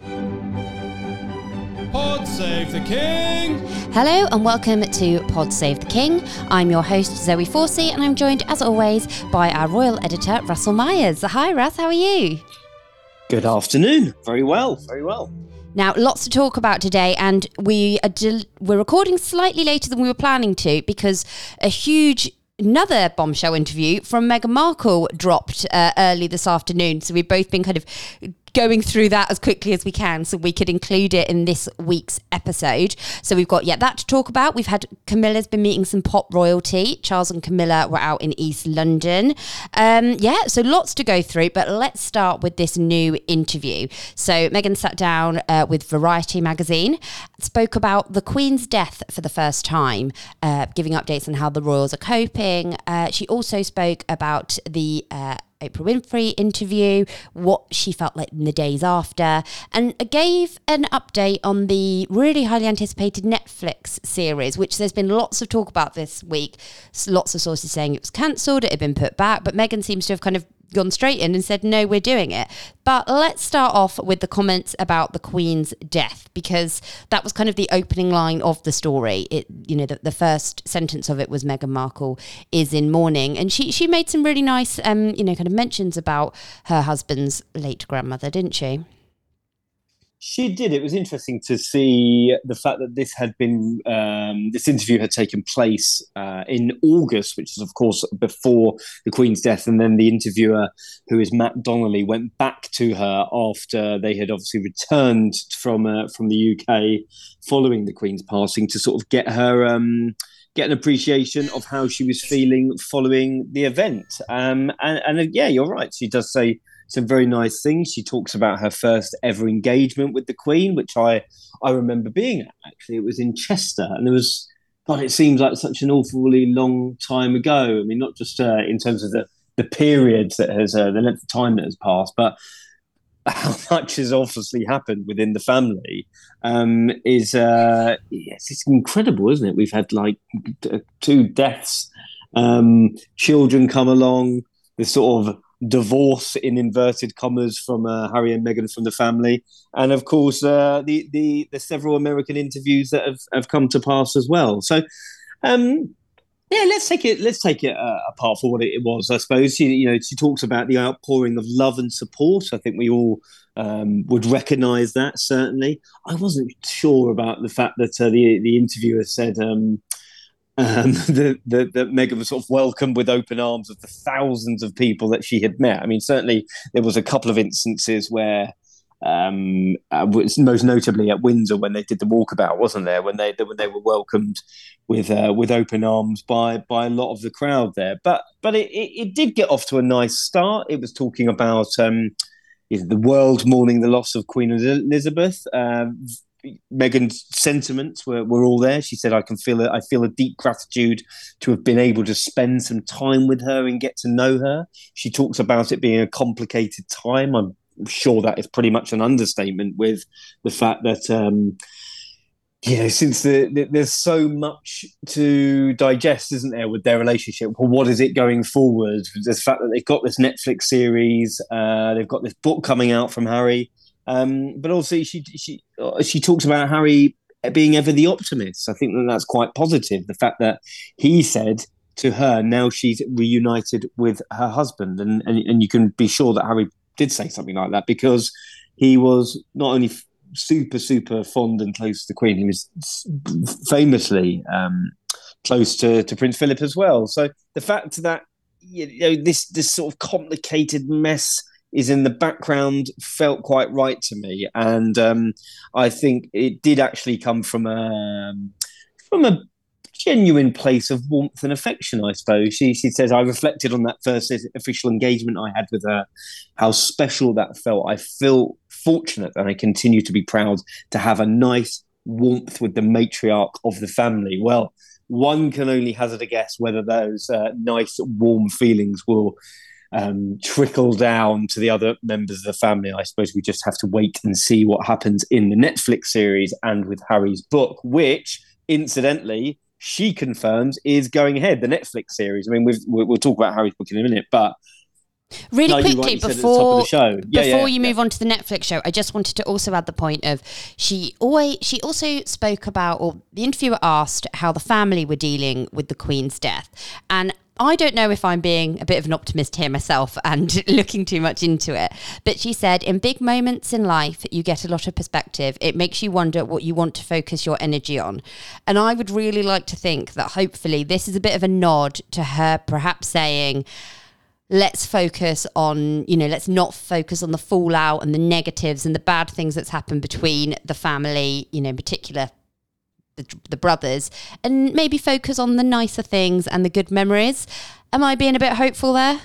Pod Save the King! Hello and welcome to Pod Save the King. I'm your host Zoe Forsey and I'm joined as always by our royal editor Russell Myers. Hi Russ, how are you? Good afternoon. Very well, very well. Now, lots to talk about today, and we are del- we're recording slightly later than we were planning to because a huge another bombshell interview from Meghan Markle dropped uh, early this afternoon. So we've both been kind of going through that as quickly as we can so we could include it in this week's episode. So we've got, yeah, that to talk about. We've had Camilla's been meeting some pop royalty. Charles and Camilla were out in East London. Um, yeah, so lots to go through, but let's start with this new interview. So Meghan sat down uh, with Variety magazine, spoke about the Queen's death for the first time, uh, giving updates on how the royals are coping. Uh, she also spoke about the uh, Oprah Winfrey interview, what she felt like in the days after, and gave an update on the really highly anticipated Netflix series, which there's been lots of talk about this week. Lots of sources saying it was cancelled, it had been put back, but Meghan seems to have kind of gone straight in and said, no, we're doing it. But let's start off with the comments about the Queen's death, because that was kind of the opening line of the story. It, you know, the, the first sentence of it was Meghan Markle is in mourning. And she, she made some really nice, um, you know, kind of mentions about her husband's late grandmother, didn't she? She did. It was interesting to see the fact that this had been um, this interview had taken place uh, in August, which is of course before the Queen's death, and then the interviewer, who is Matt Donnelly, went back to her after they had obviously returned from uh, from the UK following the Queen's passing to sort of get her. Um, get an appreciation of how she was feeling following the event. Um, and, and yeah, you're right. She does say some very nice things. She talks about her first ever engagement with the Queen, which I I remember being at. Actually, it was in Chester, and there was God. It seems like such an awfully long time ago. I mean, not just uh, in terms of the the period that has uh, the length of time that has passed, but how much has obviously happened within the family um, is uh, yes, it's incredible, isn't it? We've had like two deaths, um, children come along, this sort of divorce in inverted commas from uh, Harry and Meghan from the family, and of course uh, the, the the several American interviews that have, have come to pass as well. So. Um, yeah, let's take it. Let's take it uh, apart for what it, was. I suppose she, you know, she talks about the outpouring of love and support. I think we all um, would recognise that. Certainly, I wasn't sure about the fact that uh, the the interviewer said um, um, that, that, Meghan was sort of welcomed with open arms of the thousands of people that she had met. I mean, certainly there was a couple of instances where, um, uh, most notably at Windsor when they did the walkabout, wasn't there? When they when they were welcomed with uh, with open arms by by a lot of the crowd there. But but it, it, it did get off to a nice start. It was talking about. Um, the world mourning the loss of Queen Elizabeth. Uh, Meghan's sentiments were, were all there. She said, "I can feel. I feel a deep gratitude to have been able to spend some time with her and get to know her." She talks about it being a complicated time. I'm sure that is pretty much an understatement with the fact that. Um, you know, since the, the, there's so much to digest, isn't there, with their relationship? Well, what is it going forward? The fact that they've got this Netflix series, uh, they've got this book coming out from Harry, um, but also, she she she talks about Harry being ever the optimist. I think that that's quite positive. The fact that he said to her, now she's reunited with her husband, and and, and you can be sure that Harry did say something like that because he was not only super super fond and close to the Queen, he was famously um, close to to Prince Philip as well. So the fact that you know this this sort of complicated mess is in the background felt quite right to me, and um, I think it did actually come from a from a genuine place of warmth and affection, I suppose. She she says, I reflected on that first official engagement I had with her, how special that felt. I feel fortunate and I continue to be proud to have a nice warmth with the matriarch of the family. Well, one can only hazard a guess whether those uh, nice, warm feelings will um, trickle down to the other members of the family. I suppose we just have to wait and see what happens in the Netflix series and with Harry's book, which, incidentally, she confirms is going ahead. The Netflix series. I mean, we'll talk about Harry's book in a minute, but Really no, quickly before yeah, before yeah, you move on to the Netflix show, I just wanted to also add the point of she always she also spoke about or the interviewer asked how the family were dealing with the Queen's death, and I don't know if I'm being a bit of an optimist here myself and looking too much into it, but she said in big moments in life, you get a lot of perspective. It makes you wonder what you want to focus your energy on. And I would really like to think that hopefully this is a bit of a nod to her perhaps saying, let's focus on you know let's not focus on the fallout and the negatives and the bad things that's happened between the family you know in particular the, the brothers and maybe focus on the nicer things and the good memories am i being a bit hopeful there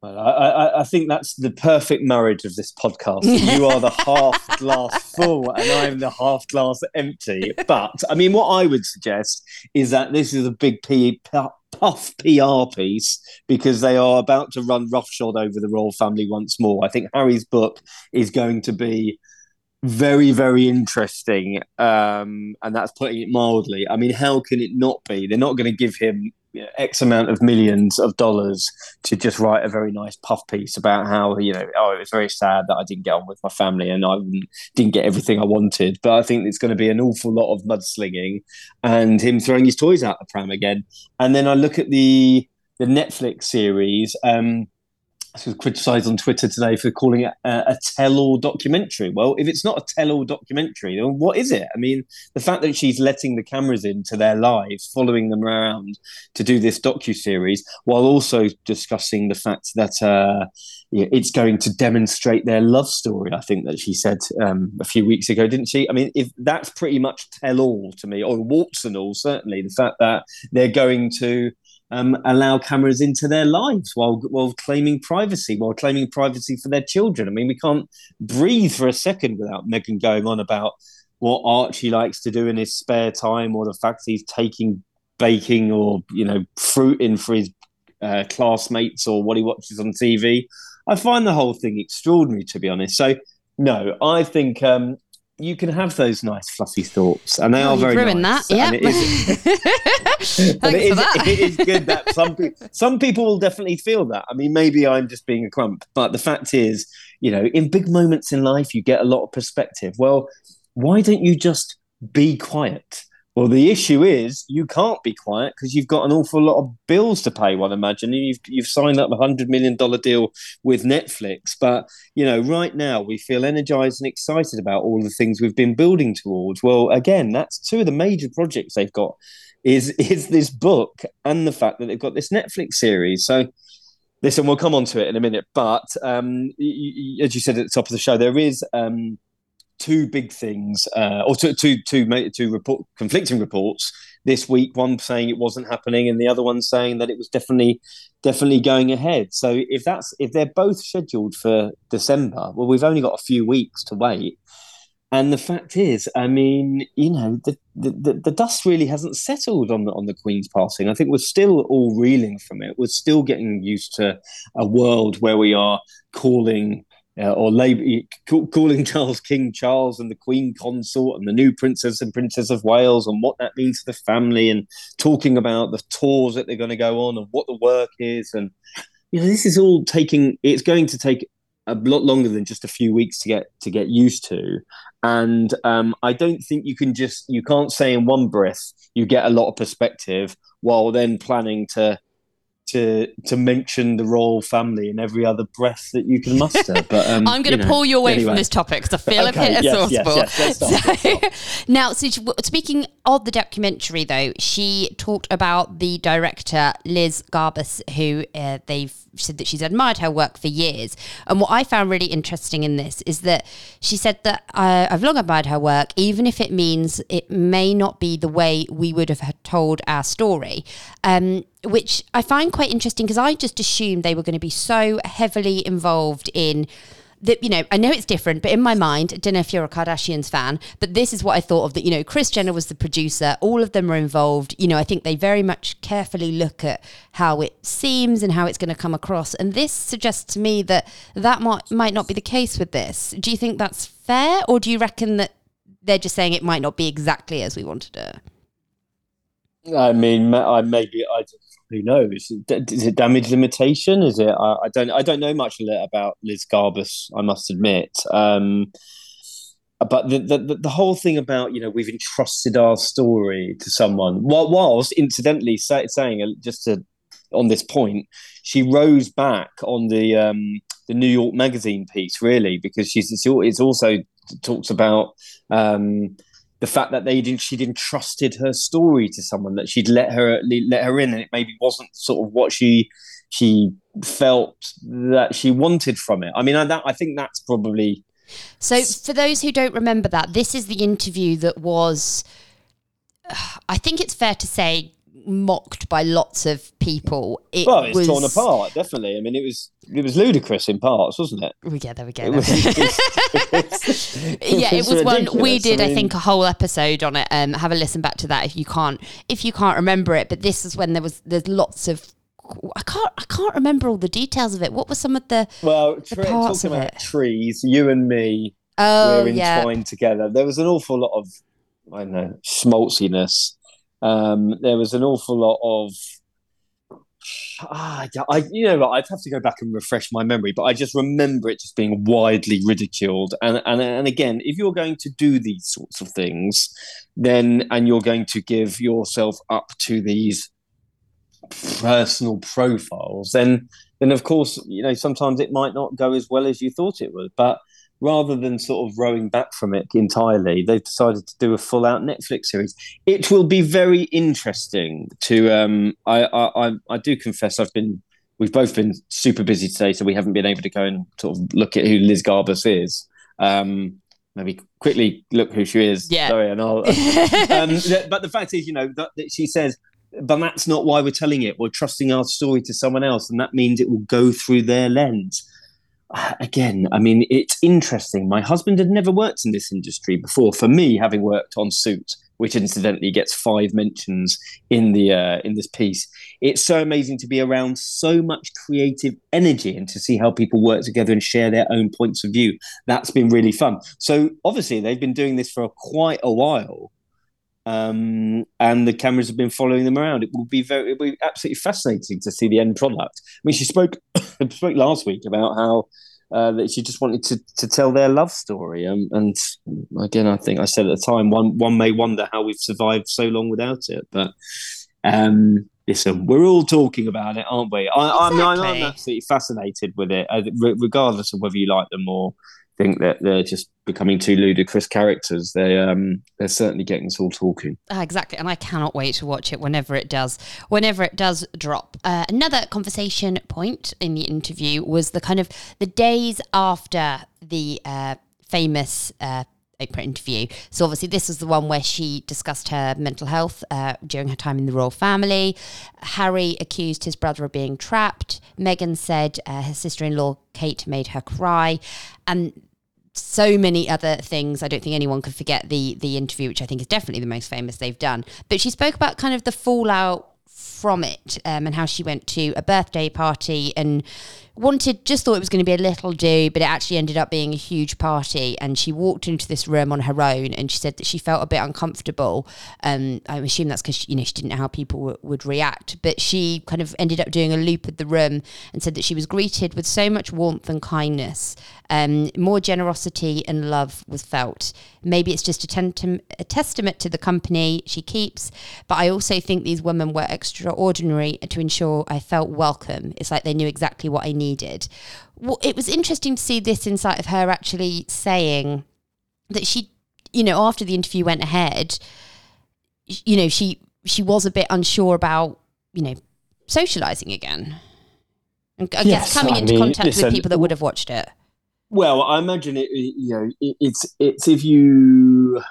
I, I, I, think that's the perfect marriage of this podcast. You are the half glass full, and I'm the half glass empty. But I mean, what I would suggest is that this is a big P, puff PR piece because they are about to run roughshod over the royal family once more. I think Harry's book is going to be very, very interesting, um, and that's putting it mildly. I mean, how can it not be? They're not going to give him X amount of millions of dollars to just write a very nice puff piece about how you know oh it was very sad that I didn't get on with my family and I didn't get everything I wanted. But I think it's going to be an awful lot of mudslinging and him throwing his toys out the pram again. And then I look at the the Netflix series. Um, was criticised on Twitter today for calling it a, a tell-all documentary. Well, if it's not a tell-all documentary, then what is it? I mean, the fact that she's letting the cameras into their lives, following them around to do this docu series, while also discussing the fact that uh, it's going to demonstrate their love story. I think that she said um, a few weeks ago, didn't she? I mean, if that's pretty much tell-all to me, or warts and all, certainly the fact that they're going to um, allow cameras into their lives while while claiming privacy, while claiming privacy for their children. I mean, we can't breathe for a second without Meghan going on about what Archie likes to do in his spare time, or the fact he's taking baking or you know fruit in for his uh, classmates, or what he watches on TV. I find the whole thing extraordinary, to be honest. So, no, I think um, you can have those nice fluffy thoughts, and they oh, are very ruined nice. that. Yeah, it is, but it is, it is good that some people some people will definitely feel that. I mean, maybe I'm just being a crump, but the fact is, you know, in big moments in life, you get a lot of perspective. Well, why don't you just be quiet? Well, the issue is you can't be quiet because you've got an awful lot of bills to pay. One imagine you've you've signed up a hundred million dollar deal with Netflix, but you know right now we feel energized and excited about all the things we've been building towards. Well, again, that's two of the major projects they've got is is this book and the fact that they've got this Netflix series. So listen, we'll come on to it in a minute, but um, as you said at the top of the show, there is. Um, two big things, uh, or two, two, two, two report, conflicting reports this week. One saying it wasn't happening, and the other one saying that it was definitely, definitely going ahead. So if that's if they're both scheduled for December, well, we've only got a few weeks to wait. And the fact is, I mean, you know, the, the, the dust really hasn't settled on the on the Queen's passing. I think we're still all reeling from it. We're still getting used to a world where we are calling uh, or calling Charles King Charles and the Queen Consort and the new Princess and Princess of Wales and what that means to the family and talking about the tours that they're going to go on and what the work is and you know this is all taking it's going to take a lot longer than just a few weeks to get to get used to. And um, I don't think you can just you can't say in one breath you get a lot of perspective while then planning to to to mention the royal family in every other breath that you can muster. But um, I'm going to pull you away anyway. from this topic because I feel okay, a bit yes, yes, yes, so, now, so speaking of the documentary, though, she talked about the director Liz Garbus, who uh, they've said that she's admired her work for years. And what I found really interesting in this is that she said that uh, I've long admired her work, even if it means it may not be the way we would have told our story. Um, which I find quite interesting because I just assumed they were going to be so heavily involved in that you know I know it's different, but in my mind, I don't know if you're a Kardashians fan, but this is what I thought of that. You know, Kris Jenner was the producer. All of them are involved. You know, I think they very much carefully look at how it seems and how it's going to come across. And this suggests to me that that might might not be the case with this. Do you think that's fair, or do you reckon that they're just saying it might not be exactly as we wanted it? I mean, I maybe I who knows? Is it damage limitation? Is it? I, I don't. I don't know much about Liz Garbus. I must admit. Um, but the, the the whole thing about you know we've entrusted our story to someone, whilst incidentally say, saying uh, just to, on this point, she rose back on the um, the New York Magazine piece really because she's it's also talks about um, the fact that they didn't she'd entrusted her story to someone that she'd let her let her in and it maybe wasn't sort of what she she felt that she wanted from it. I mean i, that, I think that's probably so for those who don't remember that this is the interview that was i think it's fair to say mocked by lots of people. It well, it's was... torn apart, definitely. I mean, it was it was ludicrous in parts, wasn't it? Yeah, there we go. It was, yeah, it was one we did. I, mean... I, think a whole episode on it. Um, have a listen back to that if you can't if you can't remember it. But this is when there was there's lots of. I can't. I can't remember all the details of it. What were some of the well the parts talking about it? trees? You and me. Oh, we're entwined yeah. together. There was an awful lot of I don't know schmaltziness um, there was an awful lot of ah, I, you know? I'd have to go back and refresh my memory, but I just remember it just being widely ridiculed. And and and again, if you're going to do these sorts of things, then and you're going to give yourself up to these personal profiles, then then of course you know sometimes it might not go as well as you thought it would. But rather than sort of rowing back from it entirely, they've decided to do a full out Netflix series. It will be very interesting to. Um, I, I I do confess I've been. We've both been super busy today, so we haven't been able to go and sort of look at who Liz Garbus is. Um, maybe quickly look who she is. Yeah. Sorry, and I'll. um, but the fact is, you know, that, that she says but that's not why we're telling it. We're trusting our story to someone else, and that means it will go through their lens again, I mean, it's interesting. My husband had never worked in this industry before. For me, having worked on Suits, which incidentally gets five mentions in the uh, in this piece, it's so amazing to be around so much creative energy and to see how people work together and share their own points of view. That's been really fun. So obviously, they've been doing this for quite a while. Um, and the cameras have been following them around. It will be very, it will be absolutely fascinating to see the end product. I mean, she spoke spoke last week about how uh, that she just wanted to to tell their love story. Um, and again, I think I said at the time, one one may wonder how we've survived so long without it. But um, listen, we're all talking about it, aren't we? I, exactly. I'm, absolutely fascinated with it, uh, regardless of whether you like them or think that they're just becoming two ludicrous characters. They um they're certainly getting us all talking. Uh, exactly, and I cannot wait to watch it whenever it does. Whenever it does drop. Uh, another conversation point in the interview was the kind of the days after the uh, famous. Uh, Oprah interview. So obviously, this was the one where she discussed her mental health uh, during her time in the royal family. Harry accused his brother of being trapped. Meghan said uh, her sister-in-law Kate made her cry, and so many other things. I don't think anyone could forget the the interview, which I think is definitely the most famous they've done. But she spoke about kind of the fallout from it um, and how she went to a birthday party and wanted just thought it was going to be a little do but it actually ended up being a huge party and she walked into this room on her own and she said that she felt a bit uncomfortable. Um, i assume that's because you know she didn't know how people w- would react but she kind of ended up doing a loop of the room and said that she was greeted with so much warmth and kindness um, more generosity and love was felt. Maybe it's just a, tentum- a testament to the company she keeps but i also think these women were extraordinary to ensure i felt welcome. It's like they knew exactly what i needed needed. Well, it was interesting to see this insight of her actually saying that she, you know, after the interview went ahead, you know, she she was a bit unsure about you know socializing again. And I Yes, guess coming I into mean, contact listen, with people that would have watched it. Well, I imagine it. You know, it, it's it's if you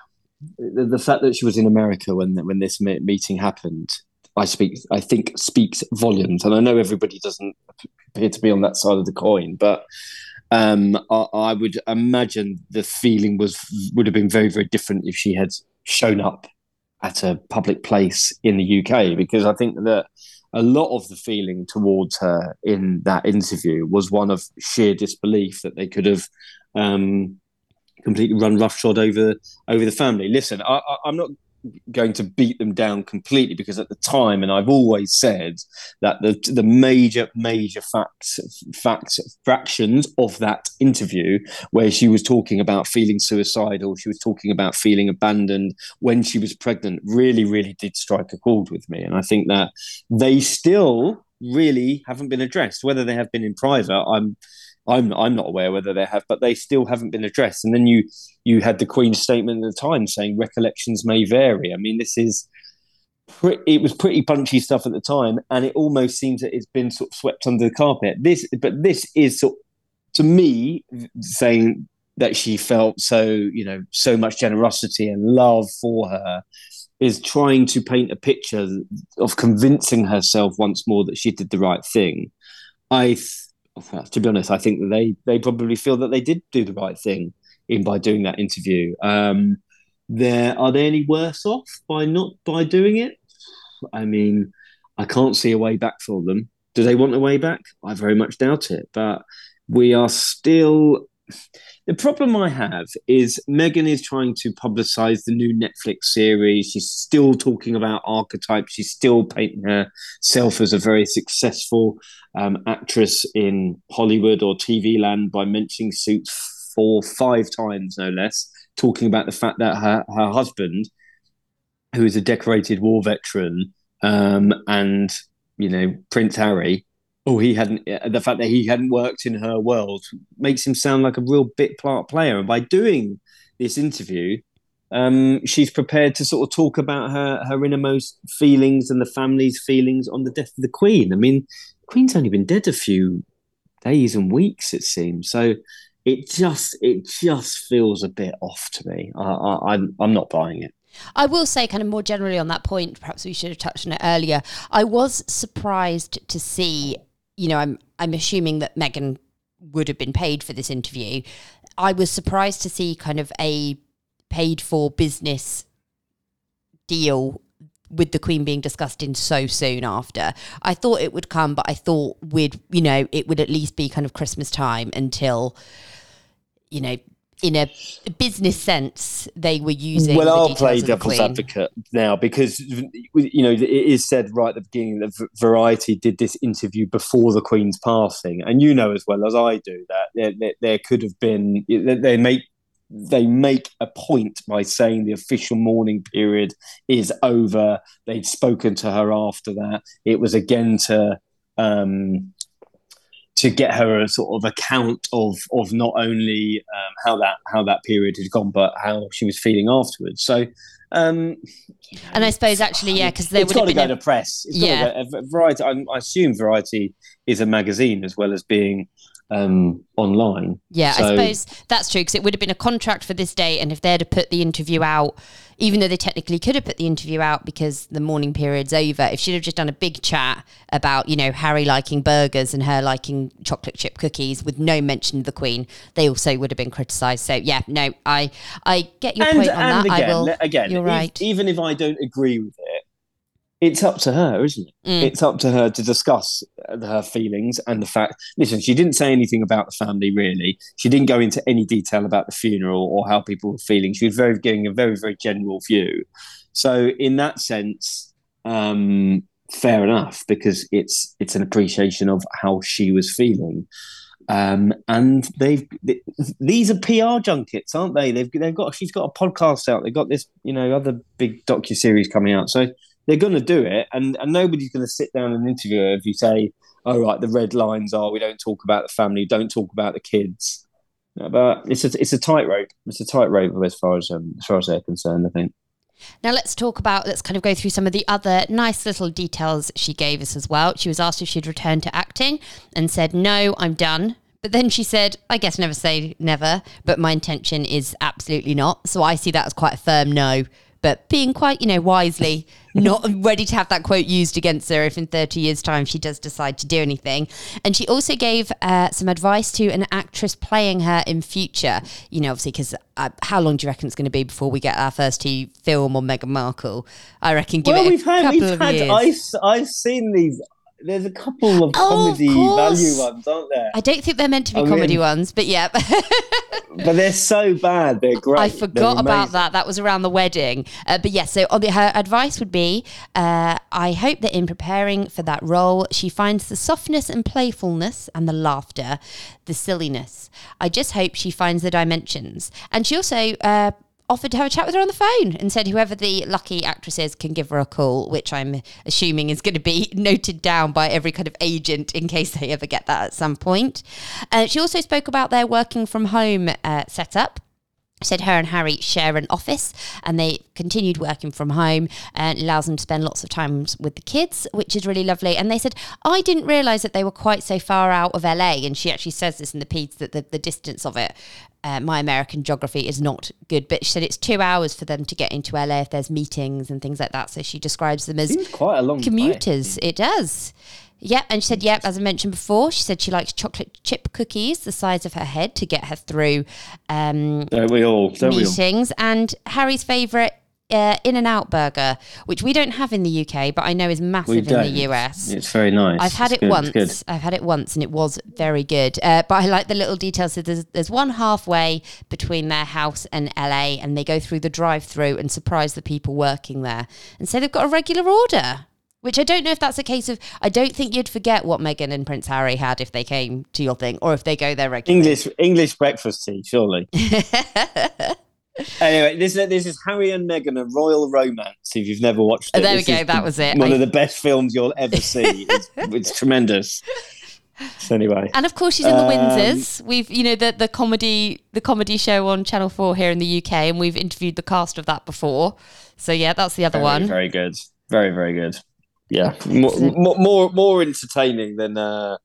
the, the fact that she was in America when when this meeting happened. I speak. I think speaks volumes, and I know everybody doesn't appear to be on that side of the coin, but um, I, I would imagine the feeling was would have been very very different if she had shown up at a public place in the UK, because I think that a lot of the feeling towards her in that interview was one of sheer disbelief that they could have um, completely run roughshod over over the family. Listen, I, I'm not going to beat them down completely because at the time, and I've always said that the the major major facts facts fractions of that interview where she was talking about feeling suicidal, she was talking about feeling abandoned when she was pregnant, really really did strike a chord with me, and I think that they still really haven't been addressed. Whether they have been in private, I'm I'm I'm not aware whether they have, but they still haven't been addressed. And then you you had the Queen's statement at the time saying recollections may vary. I mean, this is pre- it was pretty punchy stuff at the time, and it almost seems that it's been sort of swept under the carpet. This, but this is sort to me saying that she felt so you know so much generosity and love for her is trying to paint a picture of convincing herself once more that she did the right thing. I. Th- to be honest, I think that they they probably feel that they did do the right thing in by doing that interview. Um, there are they any worse off by not by doing it? I mean, I can't see a way back for them. Do they want a way back? I very much doubt it. But we are still. The problem I have is Meghan is trying to publicize the new Netflix series. She's still talking about archetypes. She's still painting herself as a very successful um, actress in Hollywood or TV land by mentioning Suits four, five times, no less, talking about the fact that her, her husband, who is a decorated war veteran, um, and you know Prince Harry, oh, he hadn't. The fact that he hadn't worked in her world makes him sound like a real bit part player. And by doing this interview, um, she's prepared to sort of talk about her her innermost feelings and the family's feelings on the death of the Queen. I mean, Queen's only been dead a few days and weeks, it seems. So it just it just feels a bit off to me. I, I, I'm I'm not buying it. I will say, kind of more generally on that point, perhaps we should have touched on it earlier. I was surprised to see, you know, I'm I'm assuming that Meghan would have been paid for this interview. I was surprised to see kind of a paid for business deal with the Queen being discussed in so soon after. I thought it would come, but I thought we'd, you know, it would at least be kind of Christmas time until, you know, in a business sense, they were using. Well, I'll play devil's advocate now because you know it is said right at the beginning that Variety did this interview before the Queen's passing, and you know as well as I do that there, there, there could have been they they make they make a point by saying the official mourning period is over. They'd spoken to her after that. It was again to um, to get her a sort of account of of not only um, how that how that period had gone, but how she was feeling afterwards. So. Um, And I suppose actually, yeah, because there it's would got to go a, to press. It's Yeah. go, Variety. I, I assume Variety is a magazine as well as being um, online. Yeah, I suppose that's true because it would have been a contract for this day, and if they'd have put the interview out, even though they technically could have put the interview out because the morning period's over, if she'd have just done a big chat about you know Harry liking burgers and her liking chocolate chip cookies with no mention of the Queen, they also would have been criticised. So yeah, no, I I get your point on that. I will. again, you're right. even if I don't agree with it, it's up to her, isn't it? Mm. It's up to her to discuss her feelings and the fact. Listen, she didn't say anything about the family really. She didn't go into any detail about the funeral or how people were feeling. She was very giving a very very general view. So in that sense, um, fair enough because it's it's an appreciation of how she was feeling. Um, and they've th- these are PR junkets, aren't they? They've they've got she's got a podcast out. They've got this you know other big docu series coming out. So they're going to do it, and and nobody's going to sit down and interview her if you say, "Oh right, the red lines are we don't talk about the family, don't talk about the kids." But it's a it's a tightrope. It's a tightrope as far as um, as far as they're concerned. I think. Now let's talk about, let's kind of go through some of the other nice little details she gave us as well. She was asked if she'd return to acting and said, no, I'm done. But then she said, I guess never say never, but my intention is absolutely not. So I see that as quite a firm no but being quite, you know, wisely not ready to have that quote used against her if in 30 years' time she does decide to do anything. And she also gave uh, some advice to an actress playing her in future, you know, obviously, because uh, how long do you reckon it's going to be before we get our first film on Meghan Markle? I reckon give well, it a we've had, couple we've of had, years. I've, I've seen these there's a couple of oh, comedy of value ones, aren't there? I don't think they're meant to be I comedy mean, ones, but yeah. but they're so bad. They're great. I forgot about that. That was around the wedding. Uh, but yes, yeah, so the, her advice would be uh, I hope that in preparing for that role, she finds the softness and playfulness and the laughter, the silliness. I just hope she finds the dimensions. And she also uh, offered to have a chat with her on the phone and said whoever the lucky actress is can give her a call, which I'm assuming is going to be noted down by every kind of agent in case they ever get that at some point. Uh, she also spoke about their working from home uh, setup said her and Harry share an office and they continued working from home and allows them to spend lots of time with the kids, which is really lovely. And they said, I didn't realise that they were quite so far out of LA. And she actually says this in the piece that the, the distance of it uh, my American geography is not good, but she said it's two hours for them to get into LA if there's meetings and things like that. So she describes them as Seems quite a long commuters. It does. Yep, and she said, yep, as I mentioned before, she said she likes chocolate chip cookies the size of her head to get her through um, don't we all, don't meetings. We all. And Harry's favourite uh, In-N-Out burger, which we don't have in the UK, but I know is massive in the US. It's very nice. I've had it's it good, once. I've had it once, and it was very good. Uh, but I like the little details. So there's there's one halfway between their house and LA, and they go through the drive-through and surprise the people working there, and say they've got a regular order. Which I don't know if that's a case of. I don't think you'd forget what Meghan and Prince Harry had if they came to your thing, or if they go there regularly. English English breakfast tea, surely. anyway, this is this is Harry and Meghan, a royal romance. If you've never watched it, oh, there we go. That was it. One I... of the best films you'll ever see. it's, it's tremendous. So anyway, and of course she's in the um, Windsors. We've you know the the comedy the comedy show on Channel Four here in the UK, and we've interviewed the cast of that before. So yeah, that's the other very, one. Very good. Very very good. Yeah, more more more entertaining than uh,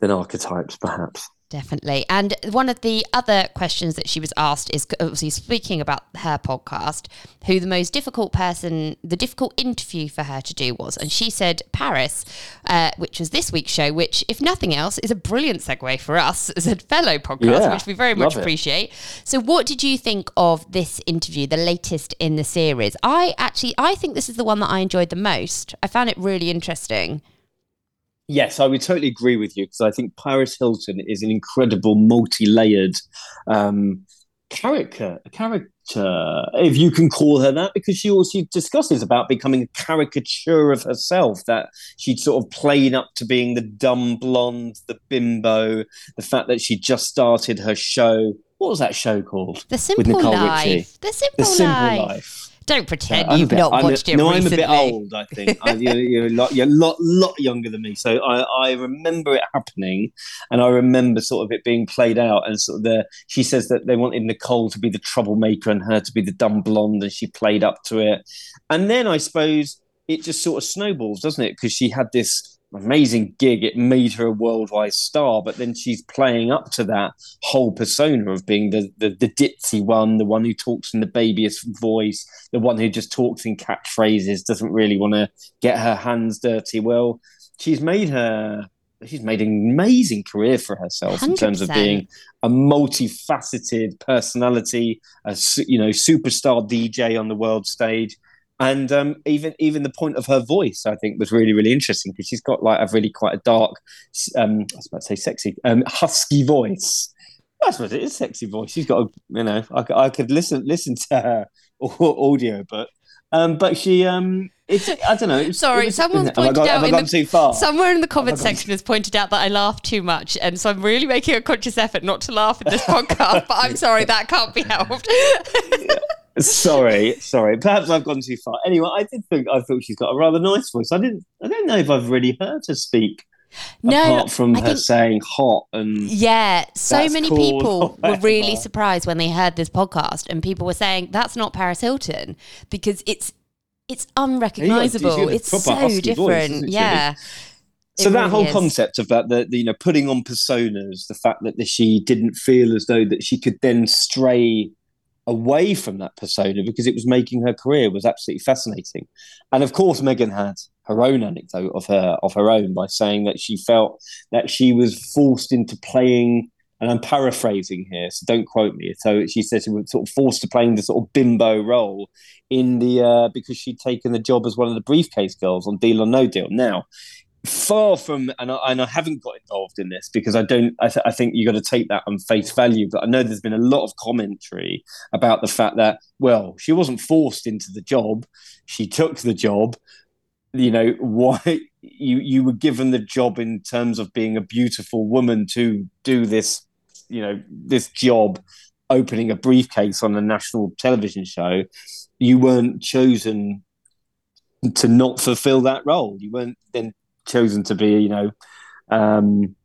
than archetypes, perhaps. Definitely. And one of the other questions that she was asked is obviously speaking about her podcast, who the most difficult person, the difficult interview for her to do was. And she said Paris, uh, which was this week's show, which, if nothing else, is a brilliant segue for us as a fellow podcast, yeah, which we very much appreciate. So, what did you think of this interview, the latest in the series? I actually, I think this is the one that I enjoyed the most. I found it really interesting. Yes, I would totally agree with you because I think Paris Hilton is an incredible, multi-layered um, character. A character, if you can call her that, because she also discusses about becoming a caricature of herself. That she'd sort of played up to being the dumb blonde, the bimbo. The fact that she just started her show. What was that show called? The Simple Life. The Simple, the Simple Life. Life don't pretend uh, you've bit, not I'm watched a, it. No, recently. I'm a bit old. I think I, you're, you're, a lot, you're a lot, lot younger than me. So I, I remember it happening, and I remember sort of it being played out. And sort of the she says that they wanted Nicole to be the troublemaker and her to be the dumb blonde, and she played up to it. And then I suppose it just sort of snowballs, doesn't it? Because she had this amazing gig. It made her a worldwide star, but then she's playing up to that whole persona of being the, the, the ditzy one, the one who talks in the babyest voice, the one who just talks in catchphrases, doesn't really want to get her hands dirty. Well, she's made her she's made an amazing career for herself 100%. in terms of being a multifaceted personality, a you know superstar DJ on the world stage, and um, even even the point of her voice, I think, was really really interesting because she's got like a really quite a dark, um, I was about to say sexy, um, husky voice. I suppose it is sexy voice. She's got a, you know, I, I could listen listen to her audio, but um, but she um, it's I don't know. Sorry, was, someone's pointed gone, out in the, somewhere in the comment section has pointed out that I laugh too much, and so I'm really making a conscious effort not to laugh in this podcast. but I'm sorry, that can't be helped. Sorry, sorry. Perhaps I've gone too far. Anyway, I did think I thought she's got a rather nice voice. I didn't. I don't know if I've really heard her speak No, apart from I her think- saying hot and Yeah, so many cool, people were really surprised when they heard this podcast, and people were saying that's not Paris Hilton because it's it's unrecognizable. a it's so voice, different. isn't yeah. so It that really whole is. concept of that, the, the you know putting on personas, the fact that she didn't feel as though that she could then stray away from that persona because it was making her career was absolutely fascinating. And of course, Meghan had her own anecdote of her of her own by saying that she felt that she was forced into playing. And I'm paraphrasing here, so don't quote me. So she said she was sort of forced to playing the sort of bimbo role in the uh, because she'd taken the job as one of the briefcase girls on Deal or No Deal. Now, far from and I, and I haven't got involved in this because I don't I, th- I think you got to take that on face value but I know there's been a lot of commentary about the fact that well she wasn't forced into the job. She took the job. You know why you you were given the job in terms of being a beautiful woman to do this you know this job opening a briefcase on a national television show. You weren't chosen to not fulfill that role. You weren't then chosen to be, you know, um,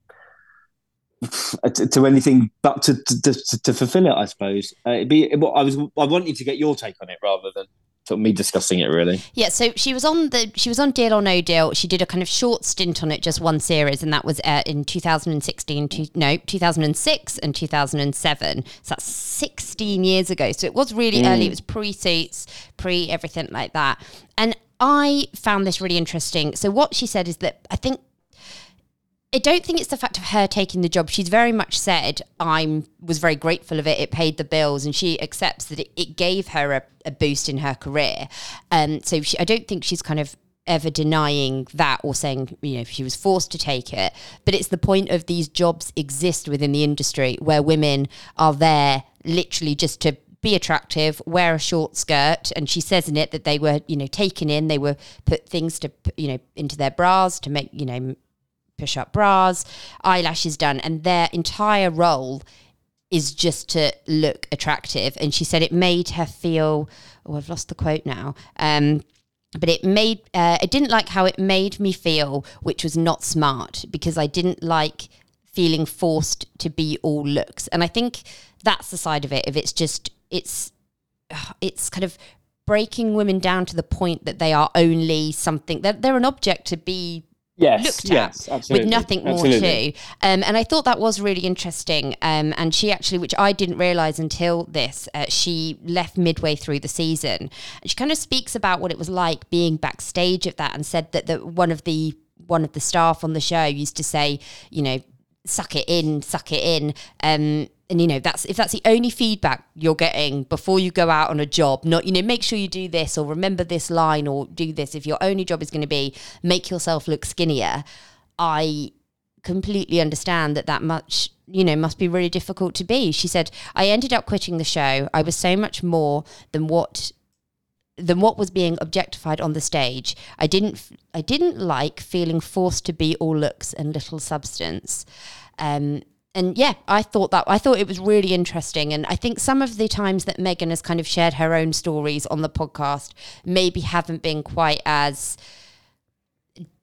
to, to anything but to, to, to, to fulfill it, I suppose. Uh, it'd be, well, I was, I want you to get your take on it rather than sort of me discussing it. Really, Yeah, so she was on the she was on Deal or No Deal. She did a kind of short stint on it, just one series, and that was uh, in 2016. To, no, 2006 and 2007. So that's 16 years ago. So it was really early. It was pre suits, pre everything like that. And I found this really interesting. So what she said is that I think I don't think it's the fact of her taking the job. She's very much said, I'm was very grateful of it. It paid the bills, and she accepts that it, it gave her a, a boost in her career. Um, so she, I don't think she's kind of ever denying that or saying, you know, she was forced to take it. But it's the point of these jobs exist within the industry where women are there literally just to be attractive, wear a short skirt, and she says in it that they were, you know, taken in. They were put things to, you know, into their bras to make, you know, push up bras, eyelashes done, and their entire role is just to look attractive. And she said it made her feel. Oh, I've lost the quote now. Um, but it made uh, I didn't like how it made me feel, which was not smart because I didn't like feeling forced to be all looks. And I think that's the side of it. If it's just it's it's kind of breaking women down to the point that they are only something that they're an object to be yes, looked yes, at absolutely, with nothing more absolutely. to. Um, and I thought that was really interesting. Um, and she actually, which I didn't realize until this, uh, she left midway through the season. And she kind of speaks about what it was like being backstage at that, and said that the, one of the one of the staff on the show used to say, you know, suck it in, suck it in. Um, and you know that's if that's the only feedback you're getting before you go out on a job not you know make sure you do this or remember this line or do this. If your only job is going to be make yourself look skinnier i completely understand that that much you know must be really difficult to be. She said i ended up quitting the show. I was so much more than what than what was being objectified on the stage. I didn't i didn't like feeling forced to be all looks and little substance. Um and yeah, I thought that I thought it was really interesting, and I think some of the times that Meghan has kind of shared her own stories on the podcast maybe haven't been quite as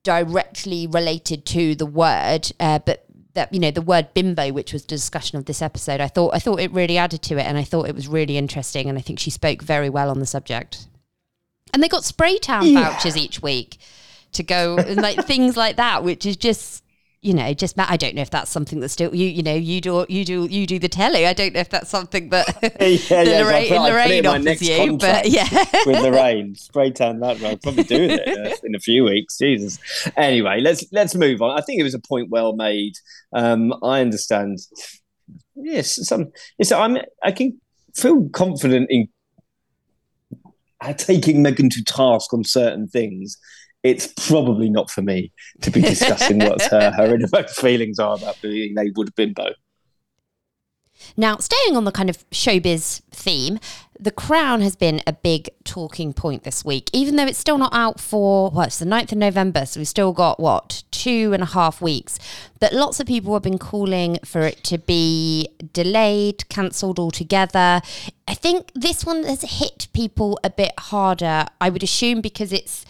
directly related to the word, uh, but that you know the word bimbo, which was the discussion of this episode, I thought I thought it really added to it, and I thought it was really interesting, and I think she spoke very well on the subject. And they got spray tan Yeah. vouchers each week to go and like things like that, which is just you know just I don't know if that's something that still you you know you do you do you do the telly. I don't know if that's something that, Yeah, yeah, so I Lorraine, put Lorraine offers you, but yeah. with Lorraine. Spray tan that. I'll probably do it uh, in a few weeks. Jesus. Anyway, let's let's move on. I think it was a point well made. Um, I understand. Yes, some. Yes, I'm. I can feel confident in uh, taking Meghan to task on certain things. It's probably not for me to be discussing what her, her innermost feelings are about being labelled a bimbo. Now, staying on the kind of showbiz theme, The Crown has been a big talking point this week, even though it's still not out for, what, it's the 9th of November, so we've still got, what, two and a half weeks. But lots of people have been calling for it to be delayed, cancelled altogether. I think this one has hit people a bit harder, I would assume, because it's,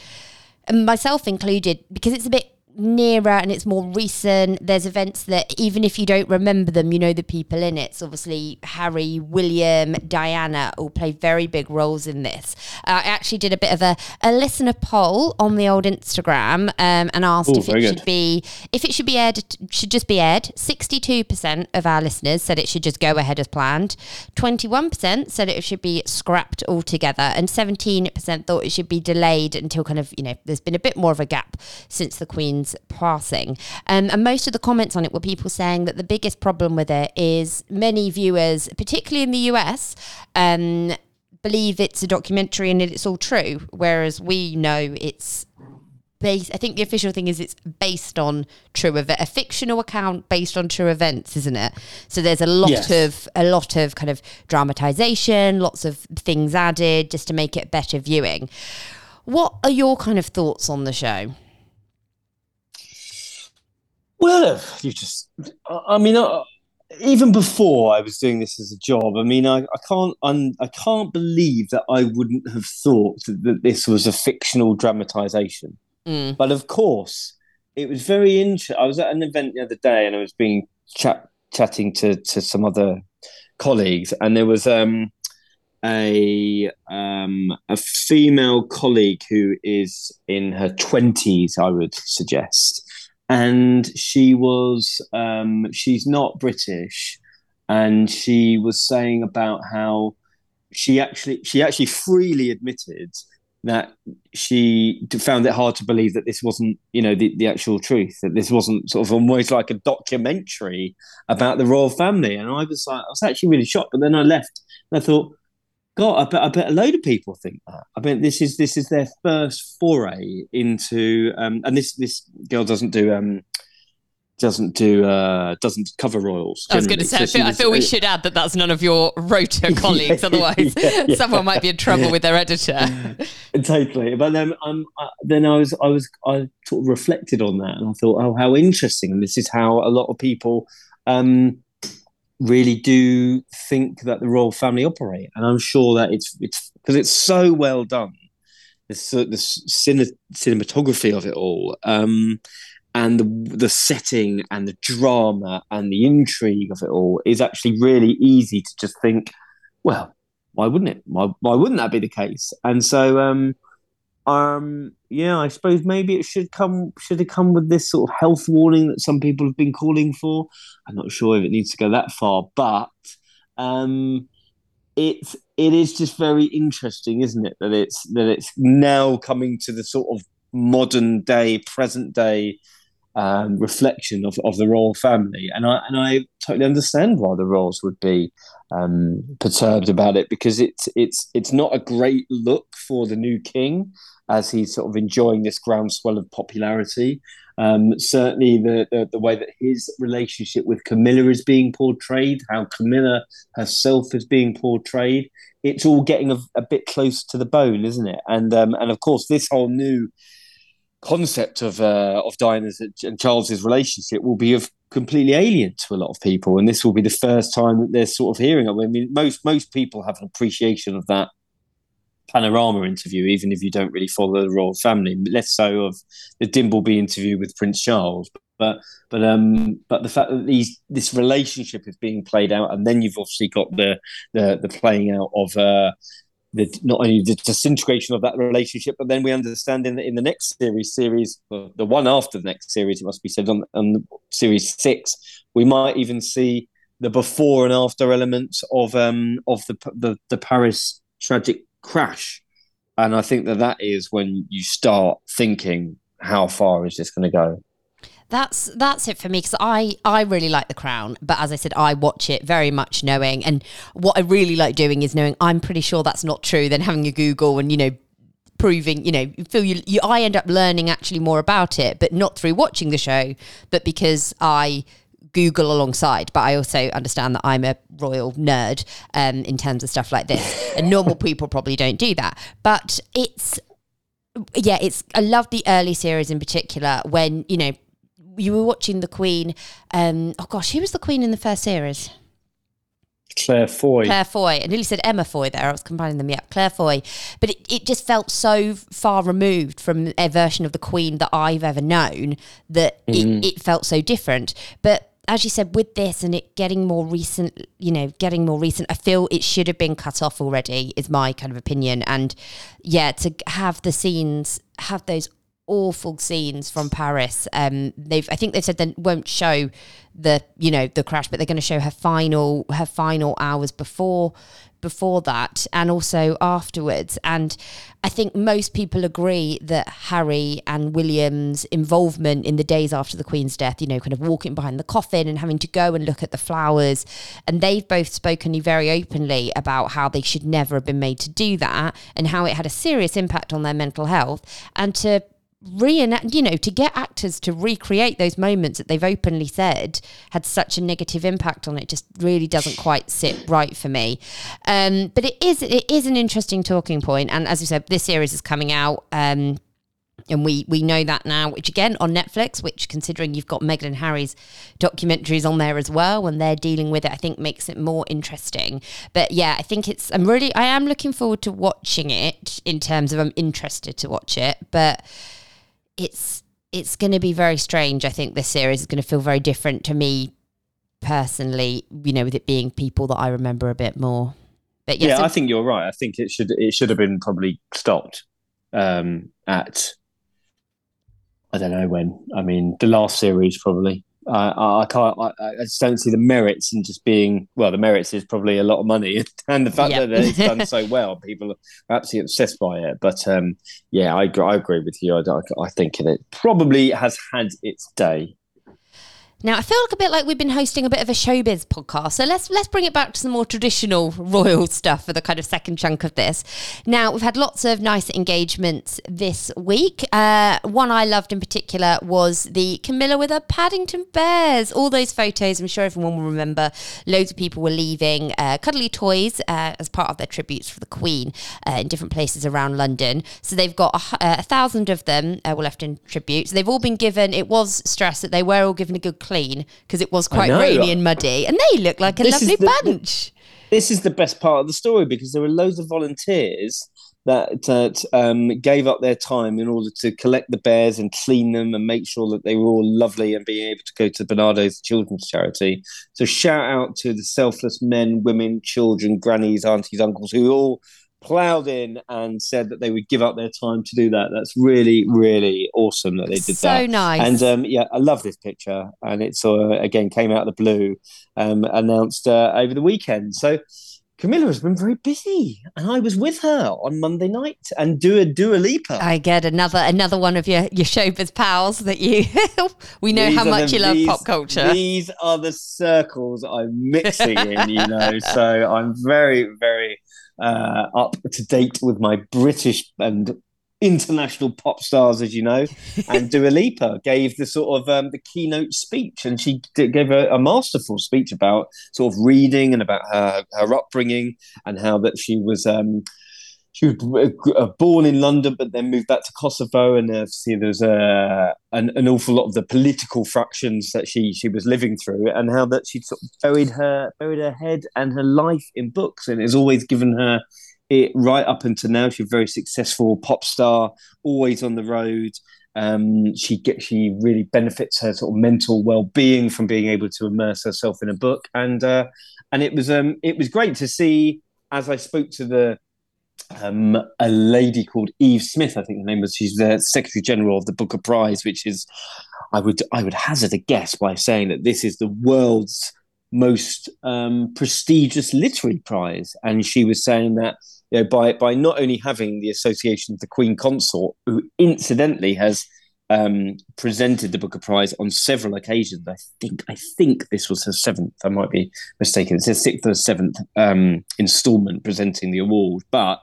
and myself included, because it's a bit nearer and it's more recent. There's events that even if you don't remember them, you know the people in it. So obviously Harry, William, Diana all play very big roles in this. Uh, I actually did a bit of a, a listener poll on the old Instagram um, and asked Ooh, if it should good. be if it should be aired should just be aired. Sixty two percent of our listeners said it should just go ahead as planned. Twenty one percent said it should be scrapped altogether, and seventeen percent thought it should be delayed until kind of you know there's been a bit more of a gap since the Queen's passing. Um, and most of the comments on it were people saying that the biggest problem with it is many viewers, particularly in the US, um, believe it's a documentary and it's all true, whereas we know it's based. I think the official thing is it's based on true event, a fictional account based on true events, isn't it? So there's a lot Yes. of a lot of kind of dramatization, lots of things added just to make it better viewing. What are your kind of thoughts on the show? Well, you just, I mean, uh, even before I was doing this as a job, I mean, I, I can't, un, I can't believe that I wouldn't have thought that, that this was a fictional dramatization. Mm. But of course, it was very interesting. I was at an event the other day, and I was being chat chatting to to some other colleagues, and there was um a um a female colleague who is in her twenties, I would suggest, and she was um she's not British, and she was saying about how she actually she actually freely admitted that she found it hard to believe that this wasn't, you know, the, the actual truth. That this wasn't sort of almost like a documentary about the royal family. And I was like, I was actually really shocked. But then I left and I thought, God, I bet I bet a load of people think that. I bet this is this is their first foray into, um, and this this girl doesn't do um, doesn't do uh, doesn't cover royals. I was going to say, So I feel, I feel we should add that that's none of your rota colleagues. Yeah, Otherwise, yeah, yeah. someone might be in trouble with their editor. totally. But then um, I, then I was I was I sort of reflected on that, and I thought, oh, how interesting! And this is how a lot of people um, really do think that the royal family operate, and I'm sure that it's it's because it's so well done. The the cine, cinematography of it all. Um, and the, the setting and the drama and the intrigue of it all is actually really easy to just think, well, why wouldn't it? Why, why wouldn't that be the case? And so, um, um, yeah, I suppose maybe it should come should have come with this sort of health warning that some people have been calling for. I'm not sure if it needs to go that far, but um, it's it is just very interesting, isn't it? That it's that it's now coming to the sort of modern day, present day um, reflection of, of the royal family, and I and I totally understand why the royals would be um, perturbed about it because it's it's it's not a great look for the new king as he's sort of enjoying this groundswell of popularity. Um, certainly, the, the the way that his relationship with Camilla is being portrayed, how Camilla herself is being portrayed, it's all getting a, a bit close to the bone, isn't it? And um, and of course, this whole new concept of uh, of Diana's and Charles's relationship will be of completely alien to a lot of people, and this will be the first time that they're sort of hearing it. I mean, most most people have an appreciation of that panorama interview, even if you don't really follow the royal family. Less so of the Dimbleby interview with Prince Charles, but but um but the fact that these this relationship is being played out, and then you've obviously got the the the playing out of. Uh, the, not only the disintegration of that relationship, but then we understand in the, in the next series, series the one after the next series, it must be said on, on series six, we might even see the before and after elements of um of the the, the Paris tragic crash, and I think that that is when you start thinking, how far is this going to go? That's that's it for me because I I really like The Crown, but as I said, I watch it very much knowing, and what I really like doing is knowing I'm pretty sure that's not true. Then having a Google and you know proving you know feel you, you I end up learning actually more about it, but not through watching the show, but because I Google alongside, but I also understand that I'm a royal nerd um, in terms of stuff like this, and normal people probably don't do that. But it's yeah, it's I love the early series in particular when you know you were watching the Queen. Um, oh gosh, who was the Queen in the first series? Claire Foy. Claire Foy. I nearly said Emma Foy there. I was combining them. Yeah, Claire Foy. But it, it just felt so far removed from a version of the Queen that I've ever known that mm. it, it felt so different. But as you said, with this and it getting more recent, you know, getting more recent, I feel it should have been cut off already, is my kind of opinion. And yeah, to have the scenes, have those awful scenes from Paris. Um, they've, I think they've said they won't show the, you know, the crash, but they're going to show her final, her final hours before before that and also afterwards. And I think most people agree that Harry and William's involvement in the days after the Queen's death, you know, kind of walking behind the coffin and having to go and look at the flowers, and they've both spoken very openly about how they should never have been made to do that and how it had a serious impact on their mental health. And to reenact, you know, to get actors to recreate those moments that they've openly said had such a negative impact on it just really doesn't quite sit right for me. Um, but it is it is an interesting talking point. and as you said, this series is coming out. Um, and we we know that now, which again on Netflix, which considering you've got Meghan and Harry's documentaries on there as well, and they're dealing with it, I think makes it more interesting. But yeah, I think it's I'm really I am looking forward to watching it in terms of I'm interested to watch it, but it's it's going to be very strange. I think this series is going to feel very different to me personally. You know, with it being people that I remember a bit more. But yes, yeah, I think you're right. I think it should it should have been probably stopped um, at I don't know when. I mean, the last series probably. I, I can't. I, I, just don't see the merits in just being. Well, the merits is probably a lot of money, and the fact that it's done so well, people are absolutely obsessed by it. But um, yeah, I, I agree with you. I, I think it probably has had its day. Now I feel like a bit like we've been hosting a bit of a showbiz podcast, so let's let's bring it back to some more traditional royal stuff for the kind of second chunk of this. Now we've had lots of nice engagements this week. Uh, one I loved in particular was the Camilla with her Paddington bears. All those photos, I'm sure everyone will remember. Loads of people were leaving uh, cuddly toys uh, as part of their tributes for the Queen uh, in different places around London. So they've got a, a thousand of them uh, were left in tribute. So they've all been given. It was stressed that they were all given a good clean because it was quite rainy and muddy, and they look like a this lovely the, bunch. This is the best part of the story because there were loads of volunteers that, that um, gave up their time in order to collect the bears and clean them and make sure that they were all lovely and being able to go to Barnardo's Children's Charity. So shout out to the selfless men, women, children, grannies, aunties, uncles who all ploughed in and said that they would give up their time to do that. That's really, really awesome that they did so that. So nice. And um, yeah, I love this picture. And it's uh, again came out of the blue, um, announced uh, over the weekend. So Camilla has been very busy, and I was with her on Monday night and do a Dua Lipa. I get another another one of your your showbiz pals that you we know these how much the, you love these, pop culture. These are the circles I'm mixing in, you know. So I'm very very uh, up to date with my British and international pop stars, as you know. And Dua Lipa gave the sort of um, the keynote speech, and she did, gave a, a, masterful speech about sort of reading and about her her upbringing and how that she was. Um, she was uh, born in London, but then moved back to Kosovo, and uh, see there's a an, an, awful lot of the political fractions that she she was living through, and how that she sort of buried her buried her head and her life in books, and it's always given her it right up until now. She's a very successful pop star, always on the road. Um, she get she really benefits her sort of mental well being from being able to immerse herself in a book, and uh, and it was um it was great to see as I spoke to the um, a lady called Eve Smith, I think the name was. She's the Secretary General of the Booker Prize, which is, I would I would hazard a guess by saying that this is the world's most um, prestigious literary prize. And she was saying that you know, by by not only having the association of the Queen Consort, who incidentally has um, presented the Booker Prize on several occasions. I think I think this was her seventh. I might be mistaken. It's her sixth or seventh um, instalment presenting the award, but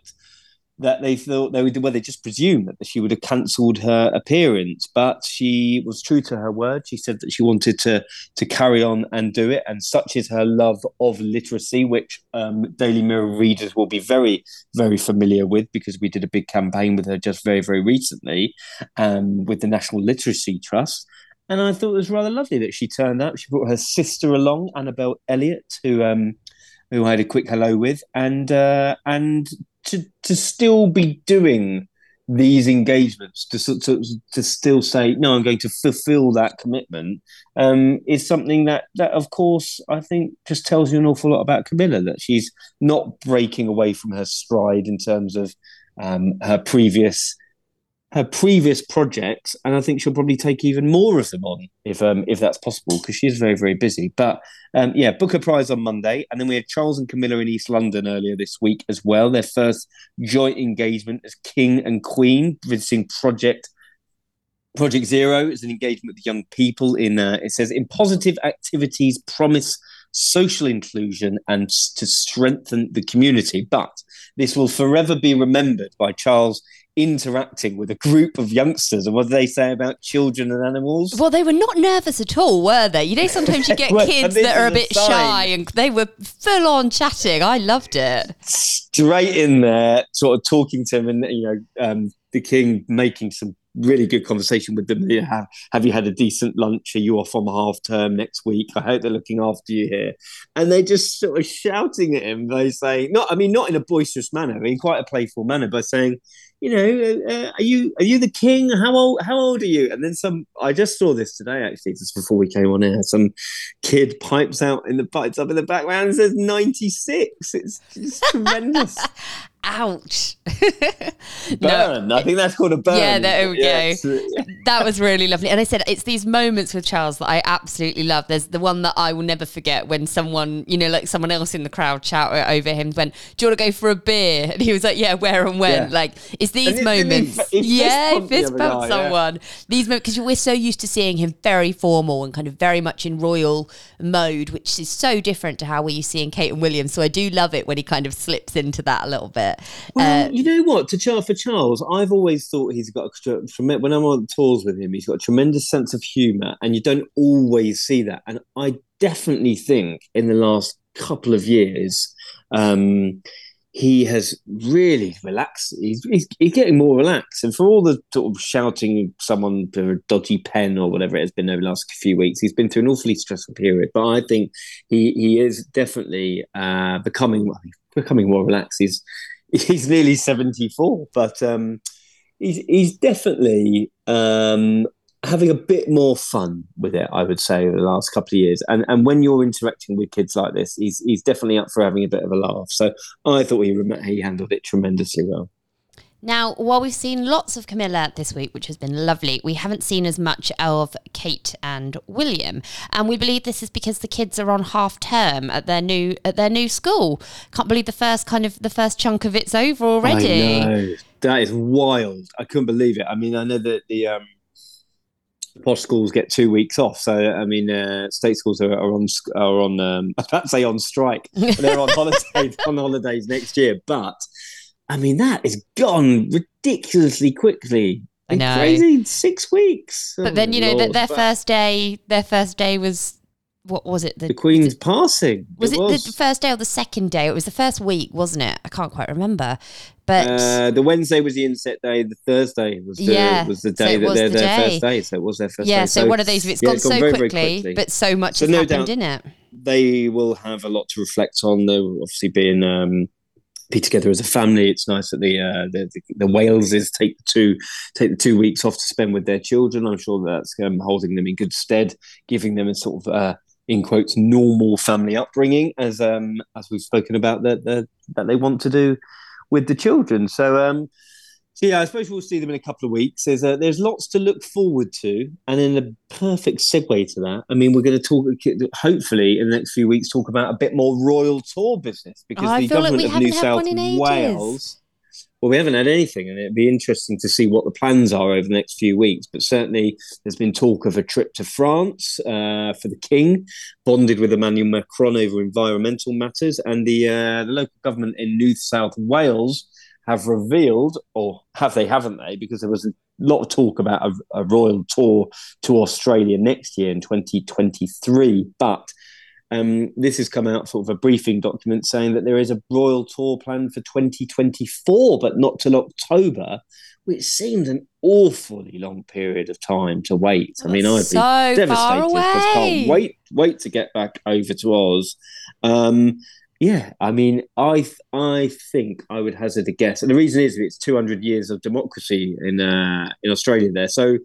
that they thought they would well they just presumed that she would have cancelled her appearance but she was true to her word she said that she wanted to to carry on and do it and such is her love of literacy which um, daily mirror readers will be very very familiar with because we did a big campaign with her just very very recently um, with the national literacy trust and I thought it was rather lovely that she turned up. She brought her sister along, Annabel Elliot, who um, who I had a quick hello with, and uh, and to to still be doing these engagements to, to to still say no i'm going to fulfill that commitment um, is something that that of course i think just tells you an awful lot about camilla that she's not breaking away from her stride in terms of um, her previous her previous projects, and I think she'll probably take even more of them on if um, if that's possible because she is very very busy. But um, yeah, Booker Prize on Monday, and then we had Charles and Camilla in East London earlier this week as well. Their first joint engagement as King and Queen, visiting Project Project Zero is an engagement with young people in. Uh, it says in positive activities promise social inclusion and to strengthen the community. But this will forever be remembered by Charles interacting with a group of youngsters and what do they say about children and animals well they were not nervous at all were they you know sometimes you get well, kids that are a bit a shy and they were full on chatting i loved it straight in there sort of talking to him and you know um, the king making some really good conversation with them. Have, have you had a decent lunch? Are you off on half term next week? I hope they're looking after you here. And they're just sort of shouting at him They say, not, I mean, not in a boisterous manner, in quite a playful manner, by saying, you know, uh, uh, are you are you the king? How old how old are you? And then some. I just saw this today actually, just before we came on air. Some kid pipes out in the pipes up in the background and says ninety six. It's just tremendous. Ouch. burn. No, I think that's called a burn. Yeah, there we go. that was really lovely. And I said it's these moments with Charles that I absolutely love. There's the one that I will never forget when someone, you know, like someone else in the crowd shouted over him when, Do you want to go for a beer? And he was like, Yeah, where and when? Yeah. Like, it's these and moments. yeah, fist bump someone. These moments because we're so used to seeing him very formal and kind of very much in royal mode, which is so different to how we're used to seeing Kate and William. So I do love it when he kind of slips into that a little bit. Well, uh, you know what? To Charles for Charles, I've always thought he's got a when I'm on tours with him, he's got a tremendous sense of humour, and you don't always see that. And I definitely think in the last couple of years, um, he has really relaxed. He's, he's, he's, getting more relaxed. And for all the sort of shouting someone for a dodgy pen or whatever it has been over the last few weeks, he's been through an awfully stressful period. But I think he he is definitely uh, becoming becoming more relaxed. He's he's nearly 74, but um, he's he's definitely um, having a bit more fun with it. I would say over the last couple of years, and and when you're interacting with kids like this, he's he's definitely up for having a bit of a laugh. So I thought he he handled it tremendously well. Now, while we've seen lots of Camilla this week, which has been lovely, we haven't seen as much of Kate and William, and we believe this is because the kids are on half term at their new at their new school. Can't believe the first kind of the first chunk of it's over already. I know. That is wild. I couldn't believe it. I mean, I know that the um, posh schools get two weeks off. So I mean, uh, state schools are, are on are on. Um, I was about to say on strike. They're on holidays on holidays next year, but I mean, that is gone ridiculously quickly. I know. Crazy six weeks. But oh, then you know that their first day, their first day was what was it? The, the Queen's it, passing. Was it, it was. the first day or the second day? It was the first week, wasn't it? I can't quite remember. But uh, the Wednesday was the inset day. The Thursday was the, yeah, was the day so that they're the their day. first day. So it was their first yeah, day. so, so one of these. It's yeah, gone, it's gone so very, quickly, very quickly, but so much so has no happened doubt, in it. They will have a lot to reflect on. They'll obviously being um, be together as a family. It's nice that the uh, the, the, Waleses take the two take the two weeks off to spend with their children. I'm sure that's um, holding them in good stead, giving them a sort of uh, in quotes normal family upbringing, as um, as we've spoken about that that, that they want to do with the children. So um, yeah, I suppose we'll see them in a couple of weeks. There's uh, there's lots to look forward to, and in a perfect segue to that, I mean, we're going to talk, hopefully, in the next few weeks, talk about a bit more royal tour business because oh, the government like of New South Wales. Well, we haven't had anything, and it'd be interesting to see what the plans are over the next few weeks. But certainly, there's been talk of a trip to France uh, for the King, bonded with Emmanuel Macron over environmental matters, and the uh, the local government in New South Wales have revealed, or have they, haven't they? Because there was a lot of talk about a, a royal tour to Australia next year in 2023. But um, this has come out sort of a briefing document saying that there is a royal tour planned for 2024, but not till October, which seems an awfully long period of time to wait. I mean, I'd be so devastated because can't wait wait to get back over to Oz. Um, Yeah, I mean, I I think I would hazard a guess, and the reason is it's 200 years of democracy in uh, in Australia there. So,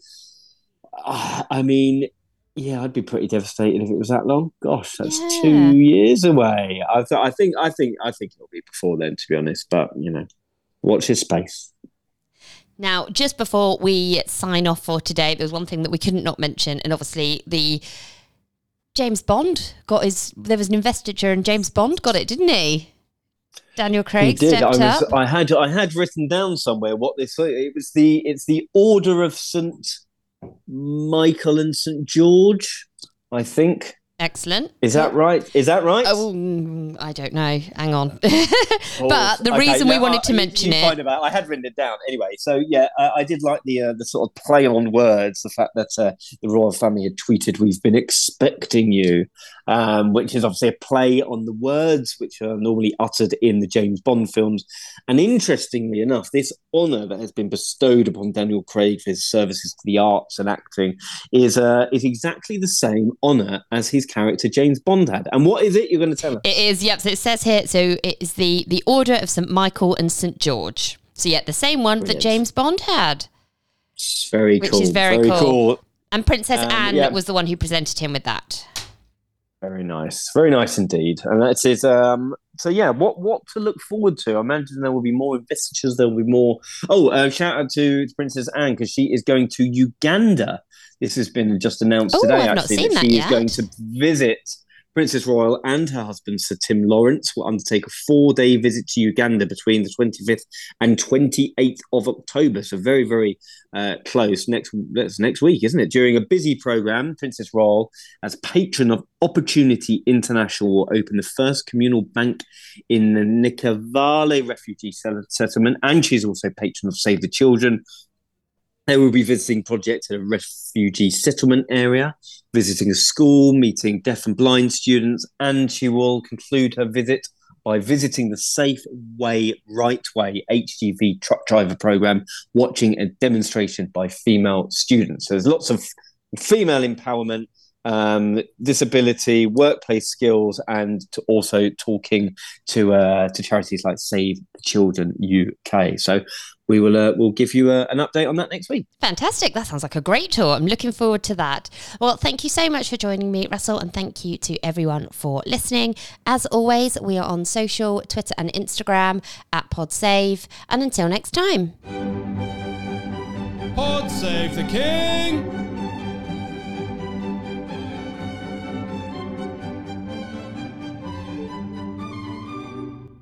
uh, I mean, yeah, I'd be pretty devastated if it was that long. Gosh, that's Yeah. two years away. I, th- I think I think I think it'll be before then, to be honest. But you know, watch his space. Now, just before we sign off for today, there's one thing that we couldn't not mention, and obviously the James Bond got his. There was an investiture, and James Bond got it, didn't he? Daniel He Craig did. I was. up. I had. I had written down somewhere what this. It was the. It's the Order of Saint Michael and Saint George. I think. Excellent. Is that right? Is that right? Oh, mm, I don't know. Hang on. But the okay, reason we no, wanted to mention it. Find about, I had written it down anyway. So yeah, I, I did like the uh, the sort of play on words. The fact that uh, the royal family had tweeted, "We've been expecting you," um, which is obviously a play on the words which are normally uttered in the James Bond films. And interestingly enough, this honour that has been bestowed upon Daniel Craig for his services to the arts and acting is uh, is exactly the same honour as his character James Bond had. And what is it you're going to tell us? It is, yep. So it says here, so it is the the Order of St Michael and St George. So yeah, the same one that James Bond had. It's very Which cool. is very cool. cool. And Princess Um, Anne yeah. was the one who presented him with that. Very nice, very nice indeed. And that's it. Um, so yeah, what what to look forward to? I imagine there will be more investitures. There will be more. Oh, uh, shout out to Princess Anne because she is going to Uganda. This has been just announced Oh, today. I've actually, that she yet. is going to visit. Princess Royal and her husband Sir Tim Laurence will undertake a four-day visit to Uganda between the 25th and 28th of October. So very, very uh, close. Next, that's next week, isn't it? During a busy program, Princess Royal as patron of Opportunity International will open the first communal bank in the Nakivale refugee settlement, and she's also patron of Save the Children. They will be visiting projects at a refugee settlement area, visiting a school, meeting deaf and blind students, and she will conclude her visit by visiting the Safe Way Right Way HGV truck driver program, watching a demonstration by female students. So there's lots of female empowerment, um, disability, workplace skills, and to also talking to uh, to charities like Save the Children UK. So we will uh, we'll give you uh, an update on that next week. Fantastic. That sounds like a great tour. I'm looking forward to that. Well, thank you so much for joining me, Russell, and thank you to everyone for listening. As always, we are on social, Twitter and Instagram at PodSave. And until next time. Pod save the king.